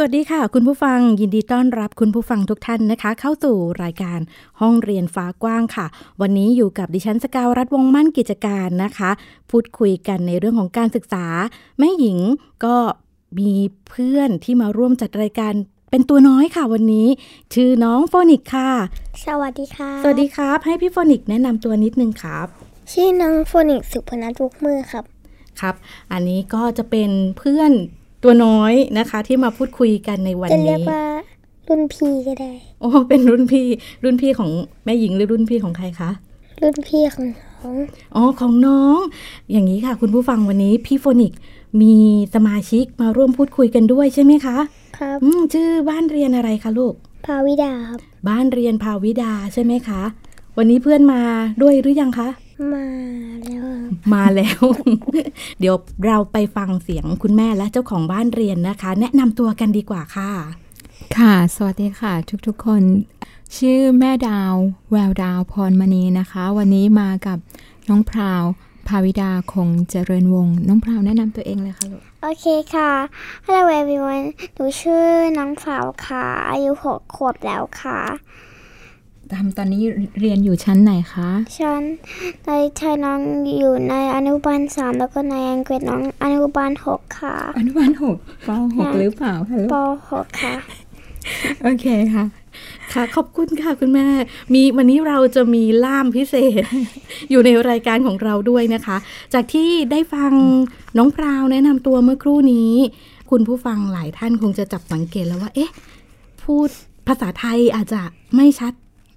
สวัสดีค่ะ คุณผู้ฟังยินดีต้อนรับคุณผู้ฟังทุกท่านนะคะ เข้าสู่รายการห้องเรียนฟ้ากว้างค่ะ วันนี้อยู่กับดิฉันสกาวรัฐวงศ์มั่นกิจการนะคะ พูดคุยกันในเรื่องของการศึกษา แม่หญิงก็มีเพื่อนที่มาร่วมจัดรายการเป็นตัวน้อยค่ะวันนี้ ชื่อน้องโฟนิกค่ะ สวัสดีค่ะ สวัสดีครับ ให้พี่โฟนิกแนะนำตัวนิดนึงครับ ชื่อน้องโฟนิกสุพนัทวกมือครับ ครับ อันนี้ก็จะเป็นเพื่อน ตัวน้อยนะคะ ที่มาพูดคุยกันในวันจะเรียนี้กว่ารุ่นพี่ก็ได้ โอ้เป็นรุ่นพี่ รุ่นพี่ของแม่หญิงหรือรุ่นพี่ของใครคะ รุ่นพี่ของน้อง อ๋อของน้อง อย่างนี้ค่ะ คุณผู้ฟังวันนี้พี่โฟนิกมีสมาชิกมาร่วมพูดคุยกันด้วยใช่ไหมคะ ครับอืมชื่อบ้านเรียนอะไรคะลูก ภาวิดาครับ บ้านเรียนภาวิดาใช่ไหมคะ วันนี้เพื่อนมาด้วยหรือยังคะ มาแล้วครับมาแล้ว เดี๋ยวเราไปฟังเสียงคุณแม่และเจ้าของบ้านเรียนนะคะ แนะนำตัวกันดีกว่าค่ะ ค่ะ สวัสดีค่ะ ทุกๆคน ชื่อแม่ดาว แววดาวพรมณีนะคะ วันนี้มากับน้องพราวภาวิดาคงเจริญวงศ์น้องพราวแนะนำตัวเองเลยค่ะลูกโอเคค่ะ Hello everyone หนูชื่อน้องฝาวค่ะ อายุหกขวบแล้วค่ะ ทำตอนนี้เรียนอยู่ชั้นไหนคะฉันในไทยน้องอยู่ในอนุบาลสามแล้วก็ในอังกฤษน้องอนุบาลหกค่ะ อนุบาลหกปหกหรือเปล่าคะลูปกหกค่ะ โอเคค่ะ ค่ะ ขอบคุณค่ะคุณแม่ มีวันนี้เราจะมีล่ามพิเศษ อยู่ในรายการของเราด้วยนะคะ จากที่ได้ฟังน้องพราวแนะนำตัวเมื่อครู่นี้ คุณผู้ฟังหลายท่านคงจะจับสังเกตแล้วว่า เอ๊ะ พูดภาษาไทยอาจจะไม่ชัด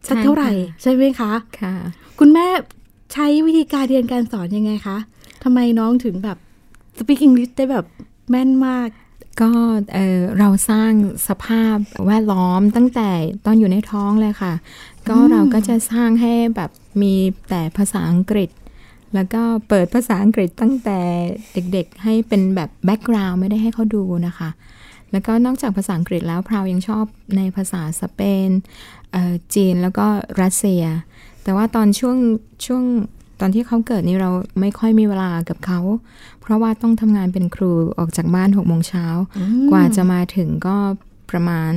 สักเท่าไหร่ใช่ไหมคะค่ะ คุณแม่ใช้วิธีการเรียนการสอนยังไงคะทำไมน้องถึงแบบ speak English ได้แบบแม่นมาก ก็เอ่อเราสร้างสภาพแวดล้อมตั้งแต่ตอนอยู่ในท้องเลยค่ะ ก็เราก็จะสร้างให้แบบมีแต่ภาษาอังกฤษ แล้วก็เปิดภาษาอังกฤษตั้งแต่เด็กๆ ให้เป็นแบบแบ็กกราวด์ไม่ได้ให้เขาดูนะคะ แล้วก็นอกจากภาษาอังกฤษแล้วพราวยังชอบในภาษาสเปนเอ่อจีนแล้วก็รัสเซีย แต่ว่าตอนช่วงช่วงตอนที่เขาเกิดนี่เราไม่ค่อยมีเวลากับเขา เพราะว่าต้องทำงานเป็นครูออกจากบ้านหกโมงเช้ากว่าจะมาถึงก็ประมาณ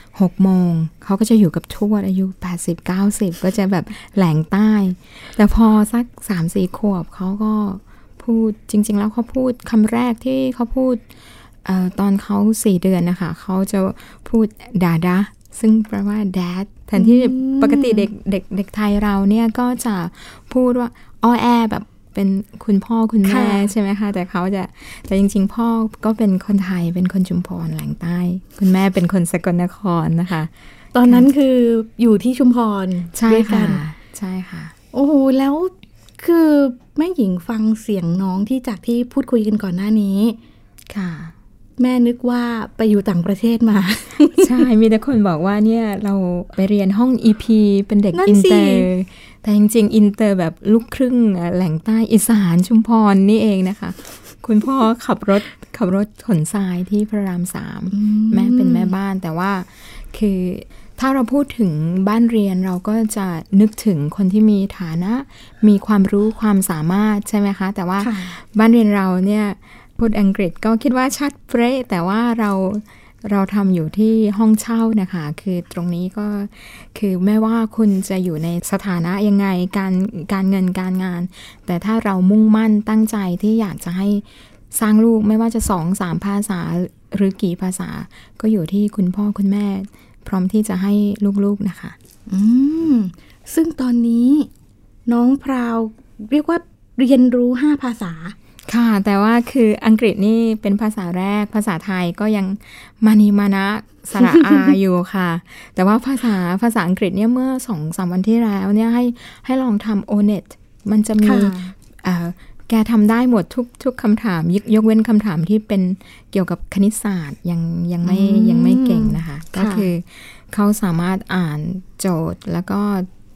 6โมงเขาก็จะอยู่กับทวดอายุ 80 90 ก็จะแบบแหลงใต้ แต่พอสัก 3 4 ขวบเขาก็พูดจริง ๆ แล้วเขาพูดคำแรกที่เขาพูดเออตอนเขาสี่เดือนนะคะ เขาจะพูดดาดาซึ่งแปลว่า dad แทนที่ปกติเด็กเด็กเด็กไทยเราเนี่ยก็จะพูดว่าอ้อแอแบบเป็นคุณพ่อคุณแม่ค่ะใช่ไหมคะ แต่เขาจะแต่จริง ๆ พ่อก็เป็นคนไทยเป็นคนชุมพรแหล่งใต้ คุณแม่เป็นคนสกลนครนะคะ ตอนนั้นคืออยู่ที่ชุมพรใช่ด้วยกัค่ะนใช่ค่ะ โอ้โหแล้วคือแม่หญิงฟังเสียงน้องที่จากที่พูดคุยกันก่อนหน้านี้ค่ะ แม่นึกว่าไปอยู่ต่างประเทศมา ใช่ มีแต่คนบอกว่าเนี่ยเราไปเรียนห้อง EP เป็นเด็กนั่นอินสิเตอร์ แต่จริงๆ อินเตอร์แบบลูกครึ่งอะแหล่งใต้อีสานชุมพรนี่เองนะคะ คุณพ่อขับรถขับรถขนทรายที่พระรามสามแม่เป็นแม่บ้านแต่ว่าคือถ้าเราพูดถึงบ้านเรียนเราก็จะนึกถึงคนที่มีฐานะ มีความรู้ความสามารถใช่ไหมคะ แต่ว่าค่ะบ้านเรียนเราเนี่ย พูดอังกฤษก็คิดว่าชัดเป๊ะแต่ว่าเราเราทำอยู่ที่ห้องเช่านะคะ คือตรงนี้ก็คือไม่ว่าคุณจะอยู่ในสถานะยังไงการการเงินการงาน แต่ถ้าเรามุ่งมั่นตั้งใจที่อยากจะให้สร้างลูกไม่ว่าจะสองสามภาษาหรือกี่ภาษา ก็อยู่ที่คุณพ่อคุณแม่ พร้อมที่จะให้ลูกๆนะคะ อืม ซึ่งตอนนี้น้องพราวเรียกว่าเรียนรู้ห้าภาษา ค่ะ แต่ว่าคืออังกฤษนี่เป็นภาษาแรก ภาษาไทยก็ยังมานีมานะสระอาอยู่ค่ะ แต่ว่าภาษาภาษาอังกฤษเนี่ยเมื่อสองสามวันที่แล้วเนี่ยให้ให้ลองทำโอเน็ตมันจะมีค่ะเอ่อแกทำได้หมดทุกทุกคำถามยกยกเว้นคำถามที่เป็นเกี่ยวกับคณิตศาสตร์ยังยังไม่อืมยังไม่เก่งนะคะค่ะก็คือเขาสามารถอ่านโจทย์แล้วก็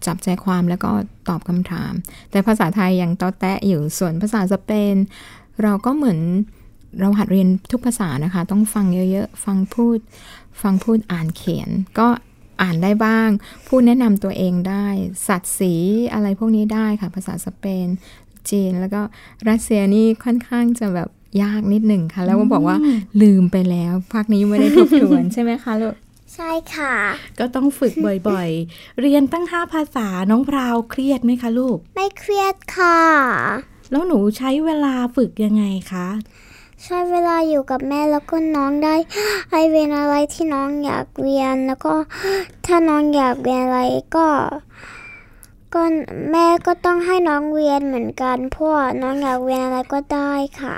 จับใจความแล้วก็ตอบคำถาม แต่ภาษาไทยยังตอแตะอยู่ส่วนภาษาสเปน เราก็เหมือนเราหัดเรียนทุกภาษานะคะ ต้องฟังเยอะๆ ฟังพูด ฟังพูดอ่านเขียน ก็อ่านได้บ้าง พูดแนะนำตัวเองได้ สัตว์สีอะไรพวกนี้ได้ค่ะ ภาษาสเปน จีน แล้วก็รัสเซียนี่ค่อนข้างจะแบบยากนิดหนึ่งค่ะ แล้วก็บอกว่าลืมไปแล้วภาคนี้ไม่ได้ทบทวนใช่ไหมคะลูก ใช่ค่ะ ก็ต้องฝึกบ่อยๆ เรียนตั้งห้าภาษาน้องพราวเครียดไหมคะลูก ไม่เครียดค่ะ แล้วหนูใช้เวลาฝึกยังไงคะใช้เวลาอยู่กับแม่แล้วก็น้องได้ให้เรียนอะไรที่น้องอยากเรียนแล้วก็ถ้าน้องอยากเรียนอะไรก็ก็แม่ก็ต้องให้น้องเรียนเหมือนกันเพราะว่าน้องอยากเรียนอะไรก็ได้ค่ะ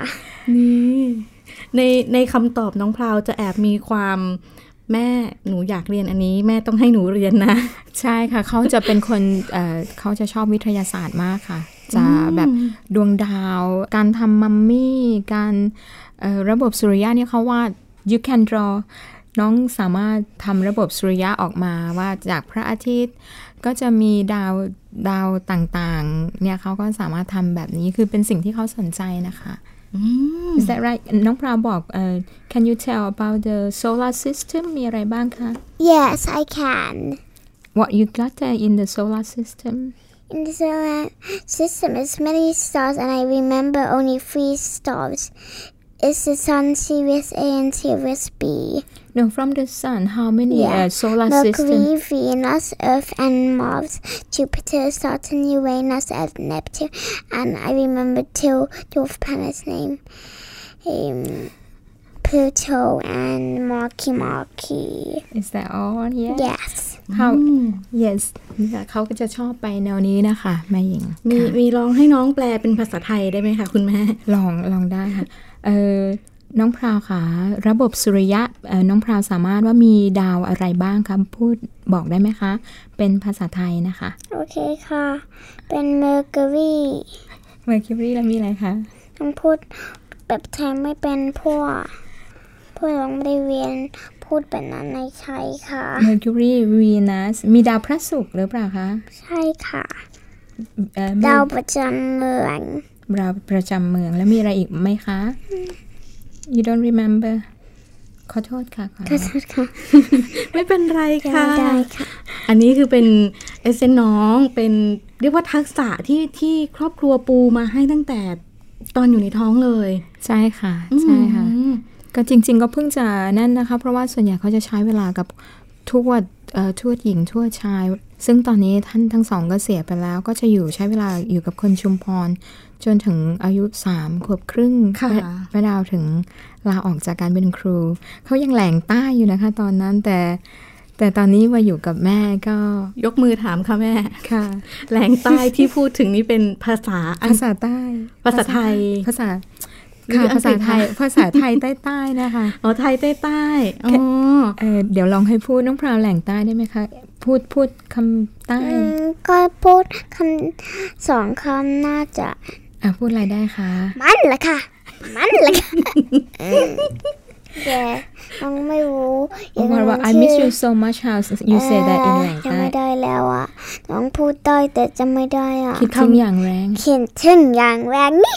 นี่ในในคำตอบน้องพราวจะแอบมีความ แม่หนูอยากเรียนอันนี้แม่ต้องให้หนูเรียนนะ ใช่ค่ะ เขาจะเป็นคนเอ่อเขาจะชอบวิทยาศาสตร์มากค่ะ จะแบบดวงดาว การทำมัมมี่ การเอ่อระบบสุริยะเนี่ยเขาว่า you can draw น้องสามารถทำระบบสุริยะออกมาว่าจากพระอาทิตย์ ก็จะมีดาวดาวต่างๆ เนี่ยเขาก็สามารถทำแบบนี้คือเป็นสิ่งที่เขาสนใจนะคะ Is that right น้องพราวบอกเอ่อ Can you tell about the solar system มีอะไรบ้างคะ Yes I can What you got there in the solar system In the solar system is many stars and I remember only three stars It's the sun Sirius A and Sirius B No from the sun how many Yeah. uh, solar system Mercury, Venus, Earth, and Mars, Jupiter, Saturn, Uranus, and Neptune. And I remember two dwarf planets named um, Pluto and Marky Marky. Is that all yeah Yes. how yes เขาก็จะชอบไปแนวนี้นะคะแม่หญิง มีค่ะมีลองให้น้องแปลเป็นภาษาไทยได้ไหมคะคุณแม่ ลองลองได้ค่ะ เออ น้องพราวค่ะ ระบบสุริยะเอ่อน้องพราวสามารถว่ามีดาวอะไรบ้างคะพูดบอกได้ไหมคะ เป็นภาษาไทยนะคะ Okay ค่ะ เป็น Mercury Mercury แล้วมีอะไรคะต้องพูดแบบไทยไม่เป็นพวกพวกเราไม่ได้เรียนพูดแบบนั้นในไทยค่ะ Mercury Venus มีดาวพระศุกร์หรือเปล่าคะใช่ค่ะเอ่อดาวประจำเมืองดาวประจำเมืองแล้วมีอะไรอีกไหมคะ You don't remember ขอโทษค่ะขอโทก็ษสุดค่ะ ไม่เป็นไรค่ะได้ค่ะ อันนี้คือเป็นเอเซนน้องเป็นเรียกว่าทักษะที่ที่ครอบครัวปูมาให้ตั้งแต่ตอนอยู่ในท้องเลย ใช่ค่ะ ใช่ค่ะอืมก็จริง ๆ ก็เพิ่งจะนั่นนะคะ เพราะว่าส่วนใหญ่เขาจะใช้เวลากับ ทวดเอ่อทวดหญิงทวดชาย ซึ่งตอนนี้ท่านทั้งสองก็เสียไปแล้ว ก็จะอยู่ใช้เวลาอยู่กับคนชุมพร จนถึงอายุสามขวบครึ่งค่ะแม่แม่ดาวถึงลาออกจากการเป็นครู เขายังแหลงใต้อยู่นะคะ ตอนนั้นแต่แต่ตอนนี้มาอยู่กับแม่ก็ยกมือถามค่ะแม่ค่ะแหล่งใต้ที่พูดถึงนี่เป็นภาษาอังภาษาใต้ ภาษาไทยภาษาหรือ ค่ะอังภากฤษาษไทยคะภาษาไทยใต้ๆนะคะอ๋อไทยใต้ใต้อ๋อเออเดี๋ยวลองให้พูดน้องพราวแหล่งใต้ได้ไหมคะ พูดพูดคำใต้อืมก็พูดคำสองคำน่าจะ อะพูดอะไรได้คะ มันแหละค่ะ มันแหละค่ะอืมแต่น้องไม่รู้อย่าน้องงพราวว่า I นั้น miss ที่ you so much how you say that in แหล่งจะใต้ไม่ได้แล้วอะน้องพูดได้แต่จะไม่ได้อะคิดถึงอย่างแรงเขียนถึงอย่างแรงนี่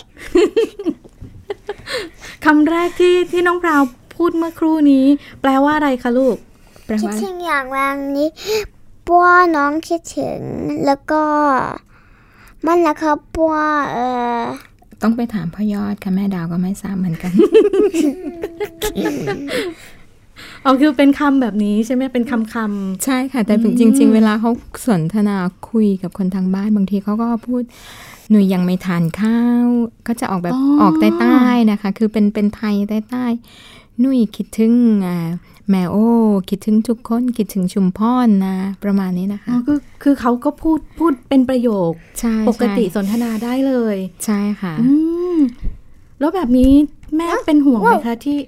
คำแรกที่ที่น้องพราวพูดเมื่อครู่นี้ แปลว่าอะไรคะลูก แปลคิดว่าถึงอย่างแรงนี้เพราะว่าน้องคิดถึง แล้วก็ มันแหละครับเพราะว่าเออต้องไปถามพ่อยอดค่ะแม่ดาวก็ไม่ทราบเหมือนกันอ๋อคือเป็นคำแบบนี้ใช่ไหมเป็นคำคใช่ค่ะ แต่จริง ๆ เวลาเขาสนทนาคุยกับคนทางบ้านบางทีเขาก็พูด หนูยังไม่ทานข้าว ก็จะออกแบบออกใต้ๆนะคะ คือเป็นเป็นไทยใต้ๆหนุ่ยคิดถึงอ่าแม่โอ้คิดถึงทุกคนคิดถึงชุมพรนะ ประมาณนี้นะำอ๋คะอคือคือเขาก็พูดพูดเป็นประโยคใช่ปกติใช่สนทนาได้เลย ใช่ค่ะอืมแล้วแบบนี้แม่เป็นห่วงไหมคะที่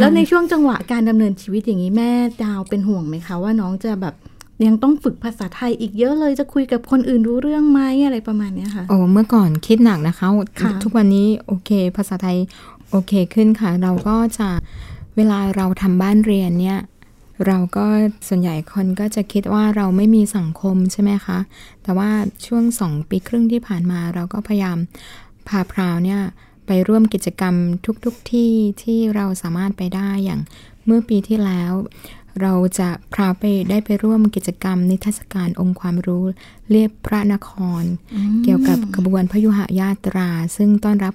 แล้วในช่วงจังหวะการดำเนินชีวิตอย่างนี้แม่ดาวเป็นห่วงไหมคะว่าน้องจะแบบ ยังต้องฝึกภาษาไทยอีกเยอะเลยจะคุยกับคนอื่นรู้เรื่องไหมอะไรประมาณเนี้ยค่ะโอ้เมื่อก่อนคิดหนักนะคะค่ะทุกวันนี้โอเค ภาษาไทยโอเคขึ้นค่ะ เราก็จะเวลาเราทำบ้านเรียนเนี่ยเราก็ส่วนใหญ่คนก็จะคิดว่าเราไม่มีสังคมใช่ไหมคะ แต่ว่าช่วงสองปีครึ่งที่ผ่านมาเราก็พยายามพาพราวเนี่ยไปร่วมกิจกรรมทุกๆทที่ที่เราสามารถไปได้อย่างเมื่อปีที่แล้ว เราจะพาไปได้ไปร่วมกิจกรรม นิทรรศการองค์ความรู้เรียบพระนคร เกี่ยวกับขบวนพยุหญาตรา ซึ่งต้อนรับ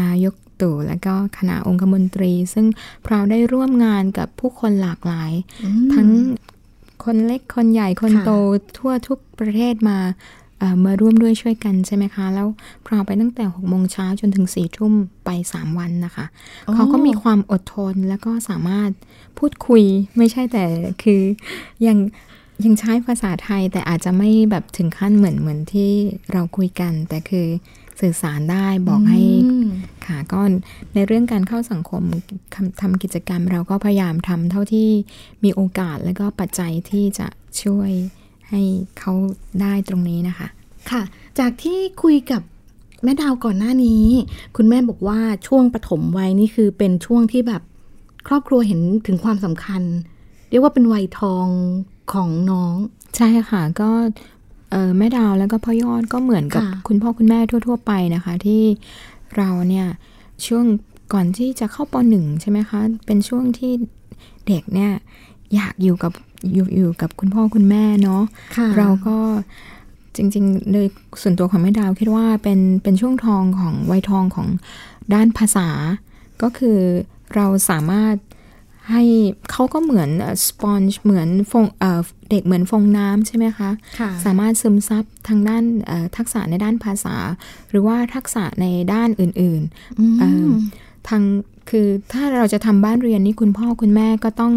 นายกตู่และก็คณะองคมนตรี ซึ่งพราวได้ร่วมงานกับผู้คนหลากหลาย ทั้งคนเล็กคนใหญ่คนโตทั่วทุกประเทศมา มาร่วมด้วยช่วยกันใช่ไหมคะ แล้วพราวไปตั้งแต่หกโมงเช้าจนถึงสี่ทุ่มไปสามวันนะคะ เขาก็มีความอดทนแล้วก็สามารถพูดคุยไม่ใช่แต่คือยังยังใช้ภาษาไทยแต่อาจจะไม่แบบถึงขั้นเหมือนเหมือนที่เราคุยกัน แต่คือสื่อสารได้บอกให้ค่ะก็ในเรื่องการเข้าสังคมทำกิจกรรม เราก็พยายามทำเท่าที่มีโอกาสและก็ปัจจัยที่จะช่วย ให้เขาได้ตรงนี้นะคะ ค่ะ จากที่คุยกับแม่ดาวก่อนหน้านี้ คุณแม่บอกว่าช่วงปฐมวัยนี่คือเป็นช่วงที่แบบครอบครัวเห็นถึงความสำคัญ เรียกว่าเป็นวัยทองของน้อง ใช่ค่ะ ก็แม่ดาวแล้วก็พ่อยอดก็เหมือนกับคุณพ่อคุณแม่ทั่ว ๆ ไปนะคะ ที่เราเนี่ยช่วงก่อนที่จะเข้าปหนึ่งใช่ไหมคะ เป็นช่วงที่เด็กเนี่ยอยากอยู่กับ อยู่อยู่กับคุณพ่อคุณแม่เนาะะเราก็จริงๆ โดยส่วนตัวของแม่ดาวคิดว่าเป็นเป็นช่วงทองของวัยทองของด้านภาษา ก็คือเราสามารถให้เขาก็เหมือนสปอนจ์เหมือนฟงเด็กเหมือนฟองน้ำใช่ไหมคะคะสามารถซึมซับทางด้านทักษะในด้านภาษา หรือว่าทักษะในด้านอื่นๆทาง คือถ้าเราจะทำบ้านเรียนนี่คุณพ่อคุณแม่ก็ต้อง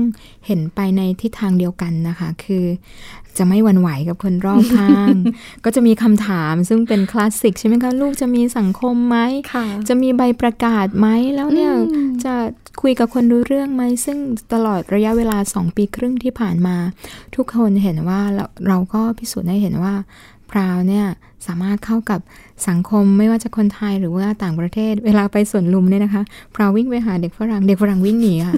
เห็นไปในทิศทางเดียวกันนะคะ คือจะไม่หวั่นไหวกับคนรอบข้าง ก็จะมีคำถามซึ่งเป็นคลาสสิกใช่ไหมคะลูกจะมีสังคมไหมจะมีใบประกาศไหมแล้วเนี่ยจะคุยกับคนรู้เรื่องไหมซึ่งตลอดระยะเวลาสองปีครึ่งที่ผ่านมา ทุกคนเห็นว่าเราเราก็พิสูจน์ได้เห็นว่าพราวเนี่ย สามารถเข้ากับสังคมไม่ว่าจะคนไทยหรือว่าต่างประเทศ เวลาไปสวนลุมเนี่ยนะคะพราววิ่งไปหาเด็กฝรั่งเด็กฝรั่งวิ่งหนีค่ะ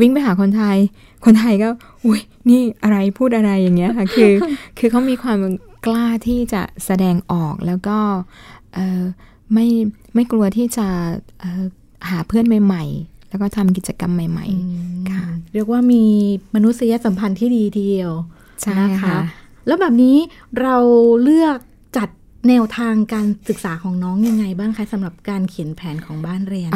วิ่งไปหาคนไทย คนไทยก็ อุ้ยนี่อะไรพูดอะไรอย่างเงี้ยค่ะ คือ คือเขามีความกล้าที่จะแสดงออกแล้วก็ไม่ไม่กลัวที่จะหาเพื่อนใหม่ ๆ แล้วก็ทำกิจกรรมใหม่ ๆ ค่ะ เรียกว่ามีมนุษยสัมพันธ์ที่ดีทีเดียวใช่ค่ะแล้วแบบนี้เราเลือก จัดแนวทางการศึกษาของน้องยังไงบ้างคะสำหรับการเขียนแผนของบ้านเรียน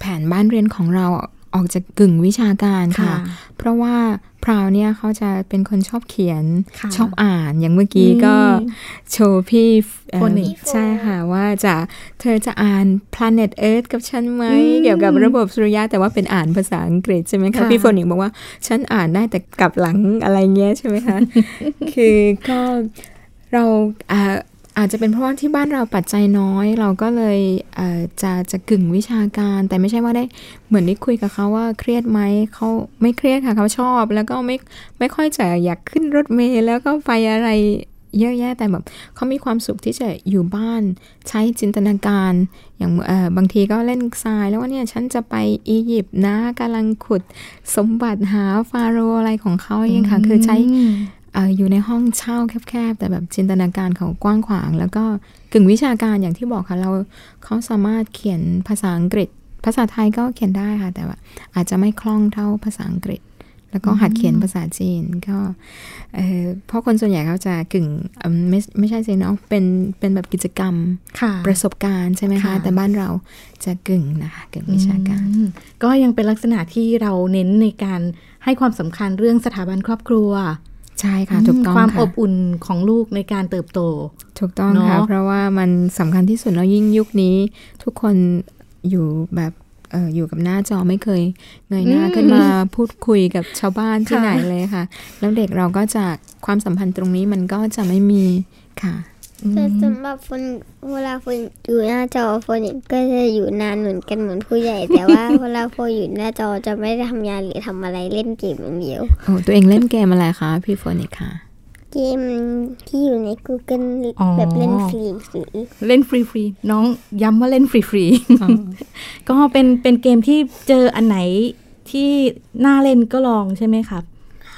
แผนบ้านเรียนของเราออกจากกึ่งวิชาการค่ะ เพราะว่าพราวเนี่ยเขาจะเป็นคนชอบเขียนชอบอ่านอย่างเมื่อกี้ก็โชว์พี่คนใช่ค่ะว่าจะเธอจะอ่าน planet earth กับฉันไหมเกี่ยวกับระบบสุริยะแต่ว่าเป็นอ่านภาษาอังกฤษใช่ไหมคะพี่โฟนิกบอกว่าฉันอ่านได้แต่กลับหลังอะไรเงี้ยใช่ไหมคะ คือก็ เราอาจจะเป็นเพราะว่าที่บ้านเราปัจจัยน้อย เราก็เลยจะจะกึ่งวิชาการ แต่ไม่ใช่ว่าได้เหมือนได้คุยกับเขาว่าเครียดไหมเขาไม่เครียดค่ะเขาชอบ แล้วก็ไม่ไม่ค่อยจะอยากขึ้นรถเมล์แล้วก็ไปอะไรเยอะแยะแต่แบบเขามีความสุขที่จะอยู่บ้านใช้จินตนาการ อย่างบางทีก็เล่นทราย แล้วว่าเนี่ยฉันจะไปอียิปต์นะกำลังขุดสมบัติหาฟาโรอะไรของเขาเองค่ะ คือใช้ อยู่ในห้องเช่าแคบๆ แต่แบบจินตนาการเขากว้างขวาง แล้วก็กึ่งวิชาการอย่างที่บอกค่ะเราเขาสามารถเขียนภาษาอังกฤษ ภาษาไทยก็เขียนได้ค่ะ แต่ว่าอาจจะไม่คล่องเท่าภาษาอังกฤษ แล้วก็หัดเขียนภาษาจีนก็เพราะคนส่วนใหญ่เขาจะกึ่งไม่ไม่ใช่สิเนาะเป็นเป็นแบบกิจกรรมประสบการณ์ใช่ไหมคะ แต่บ้านเราจะกึ่งนะคะกึ่งวิชาการ ก็ยังเป็นลักษณะที่เราเน้นในการให้ความสำคัญเรื่องสถาบันครอบครัว ใช่ค่ะถูกต้องความอบอุ่นของลูกในการเติบโต ถูกต้องค่ะเพราะว่ามันสำคัญที่สุดแล้วยิ่งยุคนี้ ทุกคนอยู่แบบอออยู่กับหน้าจอไม่เคยเงยหน้าขึ้นมาพูดคุยกับชาวบ้านที่ไหนเลยค่ะ แล้วเด็กเราก็จะความสัมพันธ์ตรงนี้มันก็จะไม่มีค่ะ แต่สำหรับฝนเวลาฝนอยู่หน้าจอฝนก็จะอยู่นานเหมือนกันเหมือนผู้ใหญ่ แต่ว่าเวลาฝนอยู่หน้าจอจะไม่ได้ทำงานหรือทำอะไรเล่นเกมอย่างเดียวโอ้ตัวเองเล่นเกมอะไรคะพี่โฟนิกค่ะเกมที่อยู่ใน Google แบบเล่นฟรีฟรีเล่นฟรีฟรีน้องย้ำว่าเล่นฟรีฟรีก็เป็นเป็นเกมที่เจออันไหนที่น่าเล่นก็ลองใช่ไหมครับ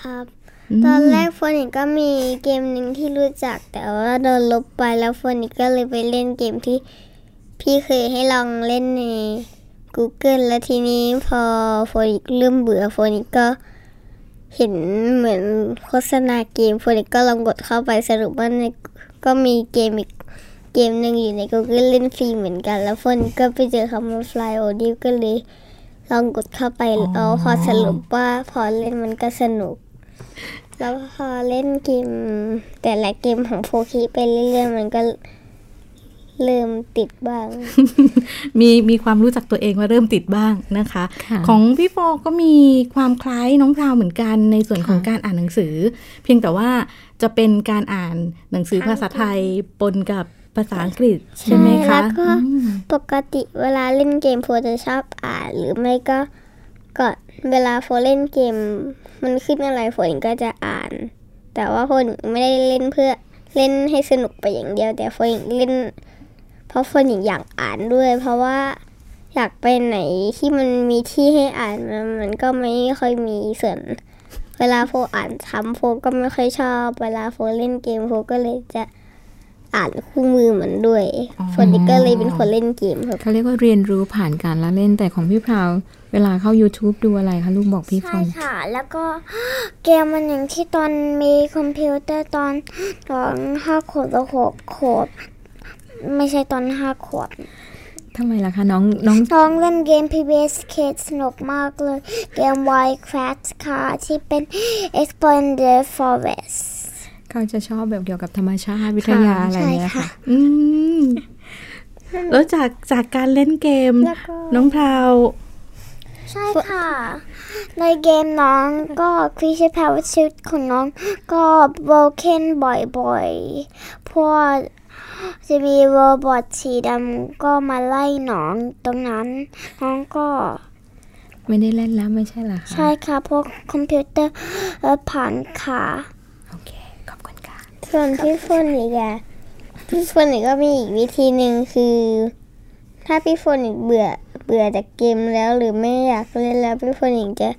ครับม ตอนแรกโฟนิกก็มีเกมหนึ่งที่รู้จัก แต่ว่าโดนลบไปแล้วโฟนิกก็เลยไปเล่นเกมที่พี่เคยให้ลองเล่นใน Google แล้วทีนี้พอโฟนิกเริ่มเบื่อโฟนิกก็เห็นเหมือนโฆษณาเกมโฟนิกก็ลองกดเข้าไปสรุปว่าในก็มีเกมอีกเกมหนึ่งอยู่ใน Google เล่นฟรีเหมือนกัน แล้วโฟนิกก็ไปเจอคำว่า Fly or Die ก็เลยลองกดเข้าไปแล้วพอสรุปว่าพอเล่นมันก็สนุก แล้วพอเล่นเกมแต่ละเกมของโฟนิกไปเรื่อยๆมันก็เริ่มติดบ้าง มีมีความรู้จักตัวเองว่าเริ่มติดบ้างนะคะค่ะของพี่โฟก็มีความคล้ายน้องพราวเหมือนกันในส่วนของค่ะการอ่านหนังสือ เพียงแต่ว่าจะเป็นการอ่านหนังสือภาษาไทยปนกับภาษาอังกฤษใช่ไหมใช่คะแล้วก็อืมปกติเวลาเล่นเกมโฟจะชอบอ่านหรือไม่ก็ ก่อนเวลาโฟเล่นเกม มันขึ้นอะไรโฟเองก็จะอ่าน แต่ว่าโฟไม่ได้เล่นเพื่อเล่นให้สนุกไปอย่างเดียว แต่โฟเองเล่น เพราะโฟเองอยากอ่านด้วย เพราะว่าอยากไปไหนที่มันมีที่ให้อ่านมันมันก็ไม่ค่อยมีส่วนเวลาโฟอ่านซ้ำโฟก็ไม่ค่อยชอบ เวลาโฟเล่นเกมโฟก็เลยจะ อ่านคู่มือเหมือนด้วยโฟนี่ก็เลยเป็นคนเล่นเกมครับเขาเรียกว่าเรียนรู้ผ่านการละเล่นแต่ของพี่พราวเวลาเข้า YouTube ดูอะไรคะลูกบอกพี่ฟใช่อนค่ะ แล้วก็เกมมันอย่างที่ตอนมีคอมพิวเตอร์ตอนตอนห้าขวบหรือหกขวบไม่ใช่ตอนห้าขวบทำไมล่ะคะน้องน้องน้องเล่นเกม PBS Kids สนุกมากเลย เกม Minecraft ค่ะ ที่เป็น Explore the Forest เขาจะชอบแบบเกี่ยวกับธรรมชาติวิทยาอะไรใช่เนี่ยค่ะค่ะ อืมแล้วจากจากการเล่นเกมแล้วก็น้องพราวใช่ค่ะ ในเกมน้องก็ Creature Power Suit ของน้องก็ broken บ่อยๆเพราะว่าจะมี robot สีดำก็มาไล่น้องตรงนั้น น้องก็ ไม่ได้เล่นแล้วไม่ใช่เหรอคะใช่ค่ะเพราะคอมพิวเตอร์เอ่อผ่านค่ะ โอเคขอบคุณค่ะ ส่วนพี่โฟนิกอะพี่โฟนิกก็มีอีกวิธีหนึ่งคือ ถ้าพี่โฟนิกเบื่อเบื่อจากเกมแล้วหรือไม่อยากเล่นแล้วพี่โฟนิกจะ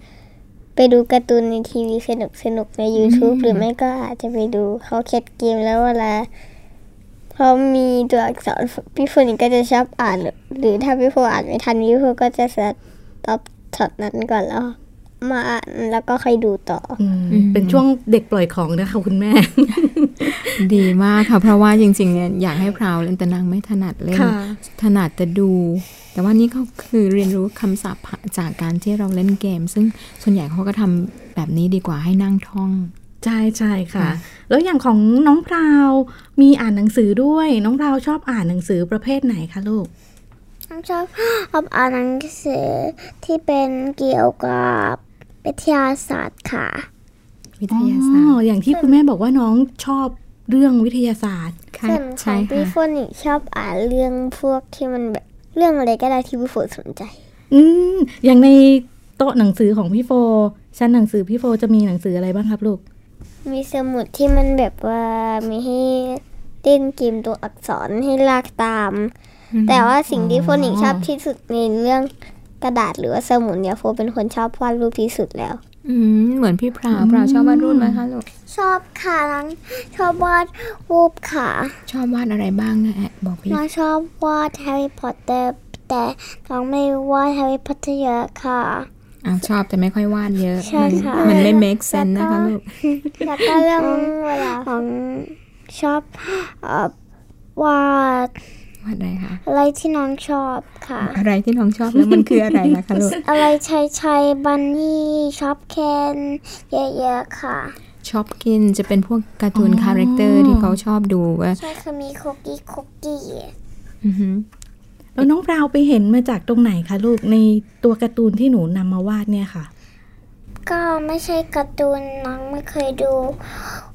ไปดูการ์ตูนในทีวีสนุกสนุกๆใน YouTube หรือไม่ก็อาจจะไปดูเขาแคสเกมแล้วเวลาพอมีตัวอักษรพี่โฟนิกก็จะชอบอ่านหรือหรือถ้าพี่โฟนอ่านไม่ทันพี่โฟนก็จะ stop ช็อตนั้นก่อนแล้ว มาอ่านแล้วก็ค่อยดูต่ออืมอืมเป็นช่วงเด็กปล่อยของนะคะคุณแม่ ดีมากค่ะ เพราะว่าจริงๆเนี่ยอยากให้พราวเล่นแต่นางไม่ถนัดเล่นค่ะถนัดแต่ดู แต่ว่านี่ก็คือเรียนรู้คำศัพท์จากการที่เราเล่นเกม ซึ่งส่วนใหญ่เขาก็ทำแบบนี้ดีกว่าให้นั่งท่องใช่ใช่ค่ะค่ะแล้วอย่างของน้องพราวมีอ่านหนังสือด้วย น้องพราวชอบอ่านหนังสือประเภทไหนคะลูกน้องชอบชอบอ่านหนังสือที่เป็นเกี่ยวกับ วิทยาศาสตร์ค่ะ วิทยาศาสตอ๋ร์ออย่างที่คุณแม่บอกว่าน้องชอบเรื่องวิทยาศาสตร์ค่ะส่วนขใช่องพี่ค่ะฝนนี่ชอบอ่านเรื่องพวกที่มันแบบเรื่องอะไรก็ได้ที่พี่ฝนสนใจ อืมอย่างในโต๊ะหนังสือของพี่โฟชั้นหนังสือพี่โฟจะมีหนังสืออะไรบ้างครับลูก มีสมุดที่มันแบบว่ามีให้เล่นเกมตัวอักษรให้ลากตาม แต่ว่าสิ่งที่โฟนิกชอบที่สุดในเรื่อง กระดาษหรือว่าสมุดเนี่ยโฟเป็นคนชอบวาดรูปที่สุดแล้ว อืมเหมือนพี่พราวพราวชอบวาดรูปไหมคะลูกชอบค่ะน้องชอบวาดรูปค่ะ ชอบวาดอะไรบ้างนะแอะบอกพี่น้องชอบวาดแฮร์รี่พอตเตอร์ แต่น้องไม่วาดแฮร์รี่พอตเตอร์เยอะค่ะอ้าวชอบแต่ไม่ค่อยวาดเยอะ ใช่มันค่ะ มันไม่ make sense นะคะลูกแล้วก็เรื่องเวลาของชอบเอ่อวาดวาด อะไรคะอะไรที่น้องชอบค่ะ อะไรที่น้องชอบแล้วมันคืออะไรล่ะคะลูกอะไรชายชายบันนี่ชอบแคนเยอะๆค่ะชอบกินจะเป็นพวกการ์ตูนอ๋อคาแรคเตอร์ที่เขาชอบดูว่าใช่คือมีคุกกี้คุกกี้อือหือแล้วน้องพราวไปเห็นมาจากตรงไหนคะลูกในตัวการ์ตูนที่หนูนำมาวาดเนี่ยค่ะ ก็ไม่ใช่การ์ตูนน้องไม่เคยดู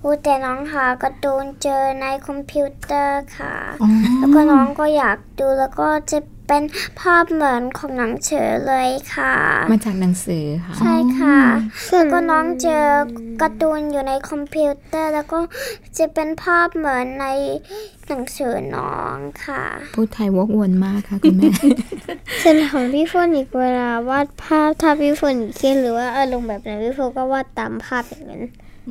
อู้แต่น้องหาการ์ตูนเจอในคอมพิวเตอร์ค่ะอ๋อแล้วก็น้องก็อยากดูแล้วก็จะ เป็นภาพเหมือนของหนังสือเลยค่ะ มาจากหนังสือค่ะ ใช่ค่ะแล้วก็น้องเจอการ์ตูนอยู่ในคอมพิวเตอร์ แล้วก็จะเป็นภาพเหมือนในหนังสือน้องค่ะ พูดไทยวกวนมากค่ะคุณแม่ส่วนของพี่โฟนิกเวลาวาดภาพถ้าพี่โฟนเครียดหรือว่าอารมณ์แบบไหนพี่โฟนก็วาดตามภาพอย่างนั้น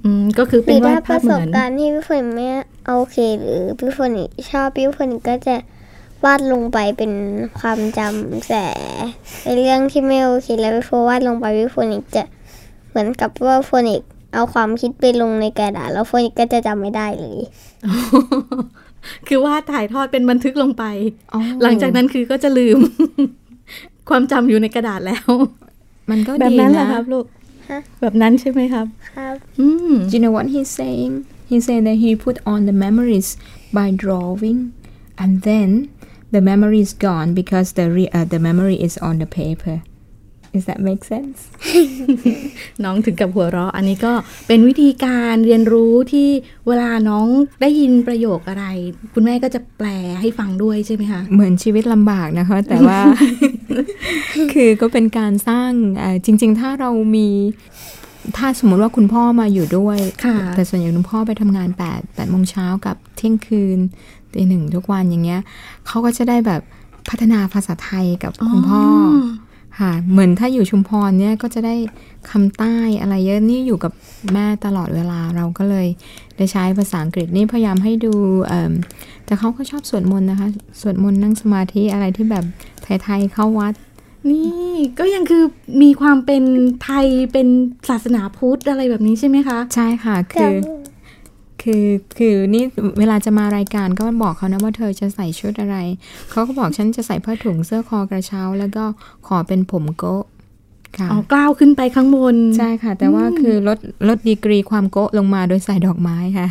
อืมก็คือหเป็รืนอวาถ้าดปภาพระเหสมืบอนการณ์ที่พี่ฝนไม่โอเค หรือพี่ฝนชอบพี่ฝนก็จะ วาดลงไปเป็นความจำแต่ในเรื่องที่ไม่โอเคแล้วพี่ฝนวาดลงไปพี่ฝนอีกจะเหมือนกับว่าฝนอีกเอาความคิดไปลงในกระดาษแล้วฝนอีกก็จะจำไม่ได้เลย คือว่าถ่ายทอดเป็นบันทึกลงไปอ๋อหลังจากนั้นคือก็จะลืม ความจำอยู่ในกระดาษแล้ว มันก็แบบดีนั้นแหละนะครับลูกฮะแบบนั้นใช่ไหมครับครับอืม Do you know what he's saying? He said that he put on the memories by drawing, and then the memory is gone because the re- uh, the memory is on the paper. Does that make sense? น้องถึงกับหัวเราะ อันนี้ก็เป็นวิธีการเรียนรู้ที่เวลาน้องได้ยินประโยคอะไร คุณแม่ก็จะแปลให้ฟังด้วยใช่ไหมคะ เหมือนชีวิตลำบากนะคะ แต่ว่า คือก็เป็นการสร้างเอ่อจริง ๆ ถ้าเรามีถ้าสมมติว่าคุณพ่อมาอยู่ด้วยค่ะแต่ส่วนใหญ่คุณพ่อไปทำงาน8ปดแปดโมงเช้ากับเที่ยงคืน ตีหนึ่งทุกวันอย่างเงี้ยเขาก็จะได้แบบพัฒนาภาษาไทยกับคุณพ่ออค่ะ เหมือนถ้าอยู่ชุมพรเนี่ยก็จะได้คำใต้อะไรเยอะนี่อยู่กับแม่ตลอดเวลาเราก็เลยได้ใช้ภาษาอังกฤษนี่พยายามให้ดูเอิ่มแต่เขาก็ชอบสวดมนต์นะคะสวดมนต์นั่งสมาธิอะไรที่แบบไทยๆเข้าวัด นี่ก็ยังคือมีความเป็นไทยเป็นศาสนาพุทธอะไรแบบนี้ใช่ไหมคะ ใช่ค่ะคือ คือคือนี่เวลาจะมารายการก็บอกเขานะว่าเธอจะใส่ชุดอะไร เขาก็บอกฉันจะใส่ผ้าถุงเสื้อคอกระเช้า แล้วก็ขอเป็นผมโกะค่ะอ๋อกล้าวขึ้นไปข้างบน ใช่ค่ะ แต่ว่าคือลดลดดีกรีความโกะลงมาโดยใส่ดอกไม้ค่ะ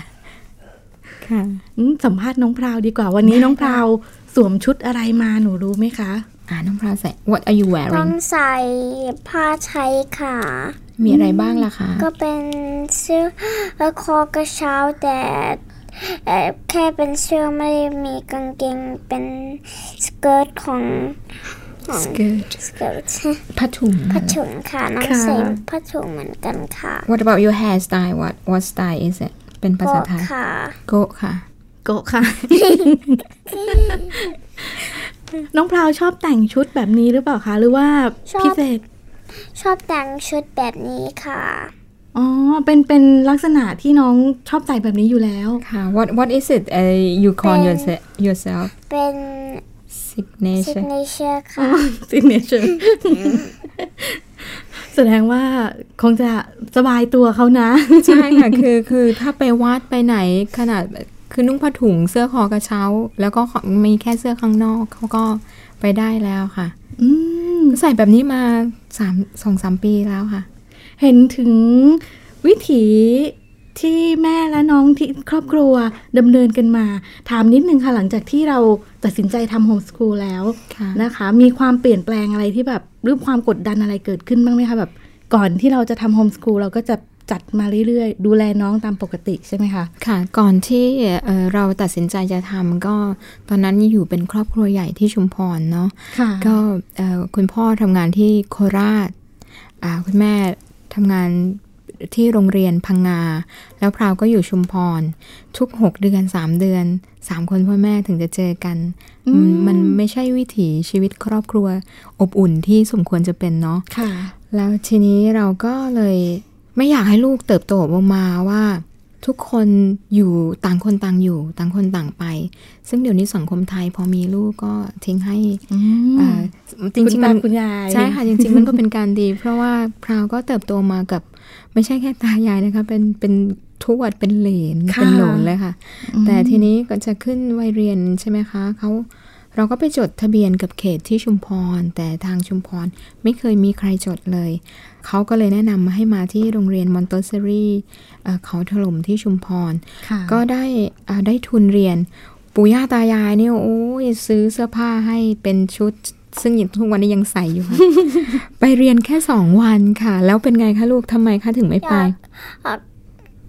ค่ะอืมสัมภาษณ์น้องพราวดีกว่าวันนี้น้องพราวสวมชุดอะไรมาหนูรู้ไหมคะ อ่าน้องพราวใส่ What are you ต้อ wearing งใส่ผ้าไทยค่ะมีอะไรบ้างล่ะคะ ก็เป็นเสื้อเอ่อคอกระเช้าแต่เอ่อแค่เป็นเสื้อไม่ได้มีกางเกงเป็น skirt ของของ skirt skirt ผ้าถุง ผ้าถุงค่ะน้องค่ะ ใส่ผ้าถุงเหมือนกันค่ะ What about your hairstyle What what style is it เป็นภาษาไทย ค่ะ โกะค่ะ โกะค่ะ น้องพราวชอบแต่งชุดแบบนี้หรือเปล่าคะ หรือว่าชอบพิเศษ ชอบแต่งชุดแบบนี้ค่ะ อ๋อ เป็น เป็นลักษณะที่น้องชอบใส่แบบนี้อยู่แล้ว ค่ะ What what is it uh, you call เป็น yourself yourself เป็น signature signature ค่ะ signature แสดงว่าคงจะสบายตัวเขานะ ใช่ค่ะ คือคือถ้าไปวัดไปไหนขนาด คือนุ่งผ้าถุงเสื้อคอกระเช้า แล้วก็มีแค่เสื้อข้างนอกเขาก็ไปได้แล้วค่ะอืมใส่แบบนี้มาสามสองสามปีแล้วค่ะ เห็นถึงวิถีที่แม่และน้องที่ครอบครัวดำเนินกันมา ถามนิดนึงค่ะหลังจากที่เราตัดสินใจทำโฮมสคูลแล้วค่ะนะคะ มีความเปลี่ยนแปลงอะไรที่แบบหรือความกดดันอะไรเกิดขึ้นบ้างไหมคะแบบ ก่อนที่เราจะทำโฮมสคูลเราก็จะ จัดมาเรื่อยๆ ดูแลน้องตามปกติใช่ไหมคะ ค่ะ ก่อนที่เอ่อเราตัดสินใจจะทำก็ตอนนั้นอยู่เป็นครอบครัวใหญ่ที่ชุมพรเนาะค่ะก็เอ่อคุณพ่อทำงานที่โคราชอ่าคุณแม่ทำงานที่โรงเรียนพังงา แล้วพราวก็อยู่ชุมพร ทุก 6 เดือน 3 เดือน 3 คนพ่อแม่ถึงจะเจอกันอืมมันไม่ใช่วิถีชีวิตครอบครัวอบอุ่นที่สมควรจะเป็นเนาะค่ะแล้วทีนี้เราก็เลย ไม่อยากให้ลูกเติบโตออกมาว่า ทุกคนอยู่ต่างคนต่างอยู่ ต่างคนต่างไป ซึ่งเดี๋ยวนี้สังคมไทยพอมีลูกก็ทิ้งให้อืมอ่าจคุณริงๆตามันคุณยายใช่ค่ะจริง ๆ มันก็เป็นการดี เพราะว่าพราวก็เติบโตมากับ ไม่ใช่แค่ตายายนะคะเป็นเป็นทวดเป็นเหลนค่ะเป็นโหลนเลยค่ะอืมแต่ทีนี้ก็จะขึ้นวัยเรียนใช่ไหมคะเขา เราก็ไปจดทะเบียนกับเขตที่ชุมพร แต่ทางชุมพรไม่เคยมีใครจดเลย เขาก็เลยแนะนำมาให้มาที่โรงเรียนมอนเตสซอรี่เขาถล่มที่ชุมพรค่ะก็ได้อ่าได้ทุนเรียน ปู่ย่าตายายเนี่ยโอ้ยซื้อเสื้อผ้าให้เป็นชุด ซึ่งอย่างทุกวันนี้ยังใส่อยู่ค่ะไปเรียนแค่สองวันค่ะ แล้วเป็นไงคะลูกทำไมคะถึงไม่ไป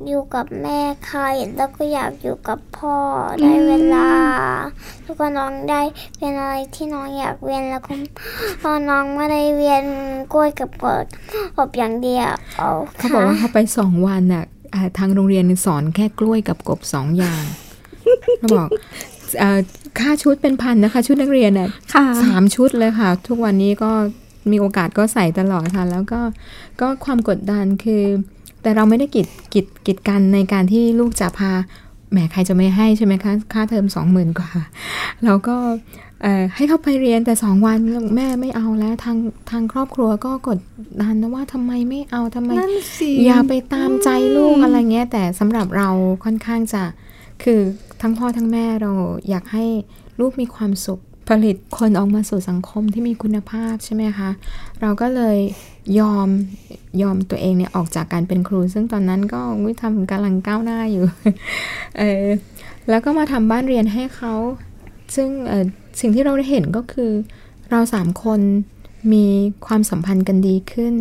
อยากอะอยู่กับแม่ค่ะแล้วก็อยากอยู่กับพ่อได้เวลา แล้วก็น้องได้เป็นอะไรที่น้องอยากเรียนแล้วก็พอน้องไม่ได้เรียนกล้วยกับกดอบอย่างเดียวเอาเขาบอกว่าเขาไปสองวันน่ะอ่าทางโรงเรียนสอนแค่กล้วยกับกบสองอย่างเขาบอกเอ่อค่าชุดเป็นพันนะคะ ชุดนักเรียนน่ะค่ะสามชุดเลยค่ะ ทุกวันนี้ก็มีโอกาสก็ใส่ตลอดค่ะ แล้วก็ก็ความกดดันคือ แต่เราไม่ได้กิดกิดกิดกันในการที่ลูกจะพาแหมใครจะไม่ให้ใช่ไหมคะค่าเทอมสองหมื่นกว่าเราก็เอ่อให้เขาไปเรียนแต่สองวันแม่ไม่เอาแล้ว ทางทางครอบครัวก็กดดันนะว่าทำไมไม่เอาทำไมนั่นสิอย่าไปตามใจลูกอะไรเงี้ย แต่สำหรับเราค่อนข้างจะคือทั้งพ่อทั้งแม่เราอยากให้ลูกมีความสุขผลิตคนออกมาสู่สังคมที่มีคุณภาพใช่ไหมคะ เราก็เลย ยอมยอมตัวเองเนี่ยออกจากการเป็นครู ซึ่งตอนนั้นก็วิทำกำลังก้าวหน้าอยู่เออแล้วก็มาทำบ้านเรียนให้เขา ซึ่งเอ่อสิ่งที่เราได้เห็นก็คือ เราสามคนมีความสัมพันธ์กันดีขึ้น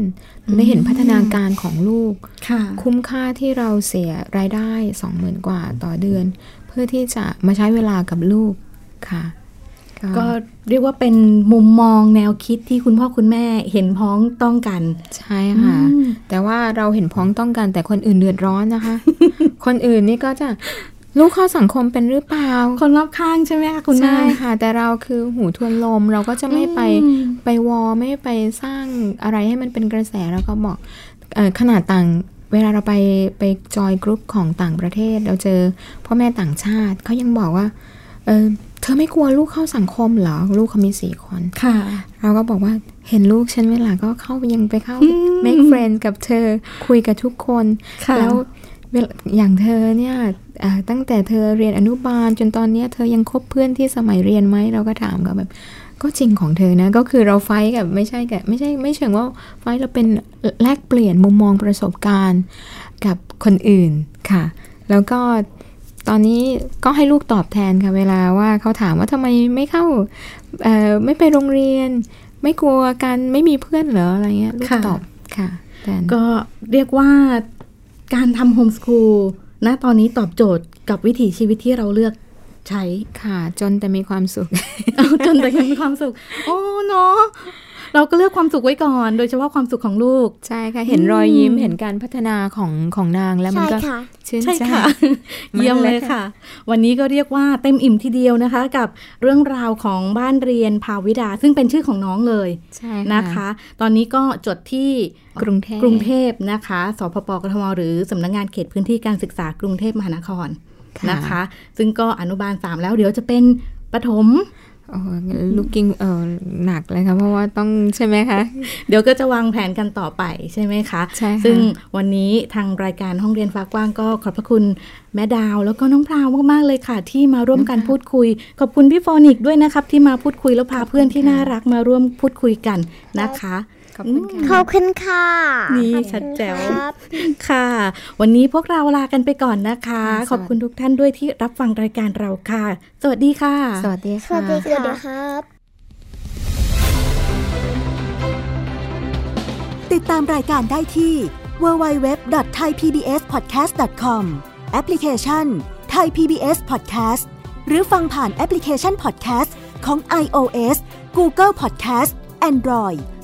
ได้เห็นพัฒนาการของลูกค่ะคุ้มค่าที่เราเสียรายได้สองหมื่นกว่าต่อเดือน เพื่อที่จะมาใช้เวลากับลูกค่ะ ก็เรียกว่าเป็นมุมมองแนวคิดที่คุณพ่อคุณแม่เห็นพ้องต้องกัน ใช่ค่ะอืมแต่ว่าเราเห็นพ้องต้องกัน แต่คนอื่นเดือดร้อนนะคะ คนอื่นนี่ก็จะลูกเข้าสังคมเป็นหรือเปล่า คนรอบข้างใช่ไหมคะคุณแม่ใช่ค่ะ แต่เราคือหูทวนลมเราก็จะไม่ไปอืมไปวอไม่ไปสร้างอะไรให้มันเป็นกระแสแล้วก็บอกเออขนาดต่างเวลาเราไปไปจอยกรุ๊ปของต่างประเทศ เราเจอพ่อแม่ต่างชาติเขายังบอกว่าเออเธอไม่กลัวลูกเข้าสังคมเหรอ ลูกเขามีสี่คนค่ะ เราก็บอกว่าเห็นลูกฉันเวลาก็เข้ายังไปเข้าอืม make friend กับเธอคุยกับทุกคนค่ะแล้วเวลาอย่างเธอเนี่ยอ่าตั้งแต่เธอเรียนอนุบาล จนตอนเนี้ยเธอยังคบเพื่อนที่สมัยเรียนไหมเราก็ถามก็แบบ ก็จริงของเธอนะ ก็คือเราไฟท์กับไม่ใช่กับไม่ใช่ไม่เชิงว่าไฟท์เราเป็นแลกเปลี่ยนมุมมองประสบการณ์กับคนอื่นค่ะ แล้วก็ ตอนนี้ก็ให้ลูกตอบแทนค่ะเวลาว่าเขาถามว่าทำไมไม่เข้าเอ่อไม่ไปโรงเรียน ไม่กลัวกันไม่มีเพื่อนเหรออะไรเงี้ยลูกค่ะตอบค่ะแต่ก็เรียกว่าการทำโฮมส o ูลณตอนนี้ตอบโจทย์กับวิถีชีวิตที่เราเลือกใช้ค่ะ จนแต่มีความสุขเอาจนแต่ยังมีความสุข โอ้เนาะ เราก็เลือกความสุขไว้ก่อน โดยเฉพาะความสุขของลูก ใช่ค่ะ เห็นรอยยิ้มเห็นการพัฒนาของของนางแล้วมันใช่ก็ค่ะชื่นใช่ใจค่ะมันเยี่ยมเลยเลยค่ะค่ะ วันนี้ก็เรียกว่าเต็มอิ่มทีเดียวนะคะ กับเรื่องราวของบ้านเรียนภาวิดา ซึ่งเป็นชื่อของน้องเลยใช่นะคะ ตอนนี้ก็จดที่กรุงเทพกรุงเทพนะคะ สพปกทมหรือสำนักงานเขตพื้นที่การศึกษากรุงเทพมหานครนะคะ ซึ่งก็อนุบาลสามแล้วเดี๋ยวจะเป็นประถมโอ้ ลูกกิ้งเออหนักเลยค่ะเพราะว่าต้องใช่ไหมคะ เดี๋ยวก็จะวางแผนกันต่อไปใช่ไหมคะใช่ค่ะซึ่งวันนี้ทางรายการห้องเรียนฟ้ากว้างก็ขอบพระคุณแม่ดาว แล้วก็น้องพราวมากๆเลยค่ะ ที่มาร่วมกันพูดคุย ขอบคุณพี่โฟนิกด้วยนะครับ ที่มาพูดคุยแล้วพาเพื่อนที่น่ารักมาร่วมพูดคุยกันนะคะ ขอบคุณค่ะขอบคุณค่ะ นี่ขอบคุณชัดแจ๋วครับค่ะ วันนี้พวกเราลากันไปก่อนนะคะค่ะขอบคุณทุกท่านด้วยที่รับฟังรายการเราค่ะ สวัสดีค่ะ สวัสดีสวัค่ะสดีค่ะครับ ติดตามรายการได้ที่ www.thaipbspodcast.com แอปพลิเคชัน Thai PBS Podcast หรือฟังผ่านแอปพลิเคชัน Podcast ของ iOS Google Podcast Android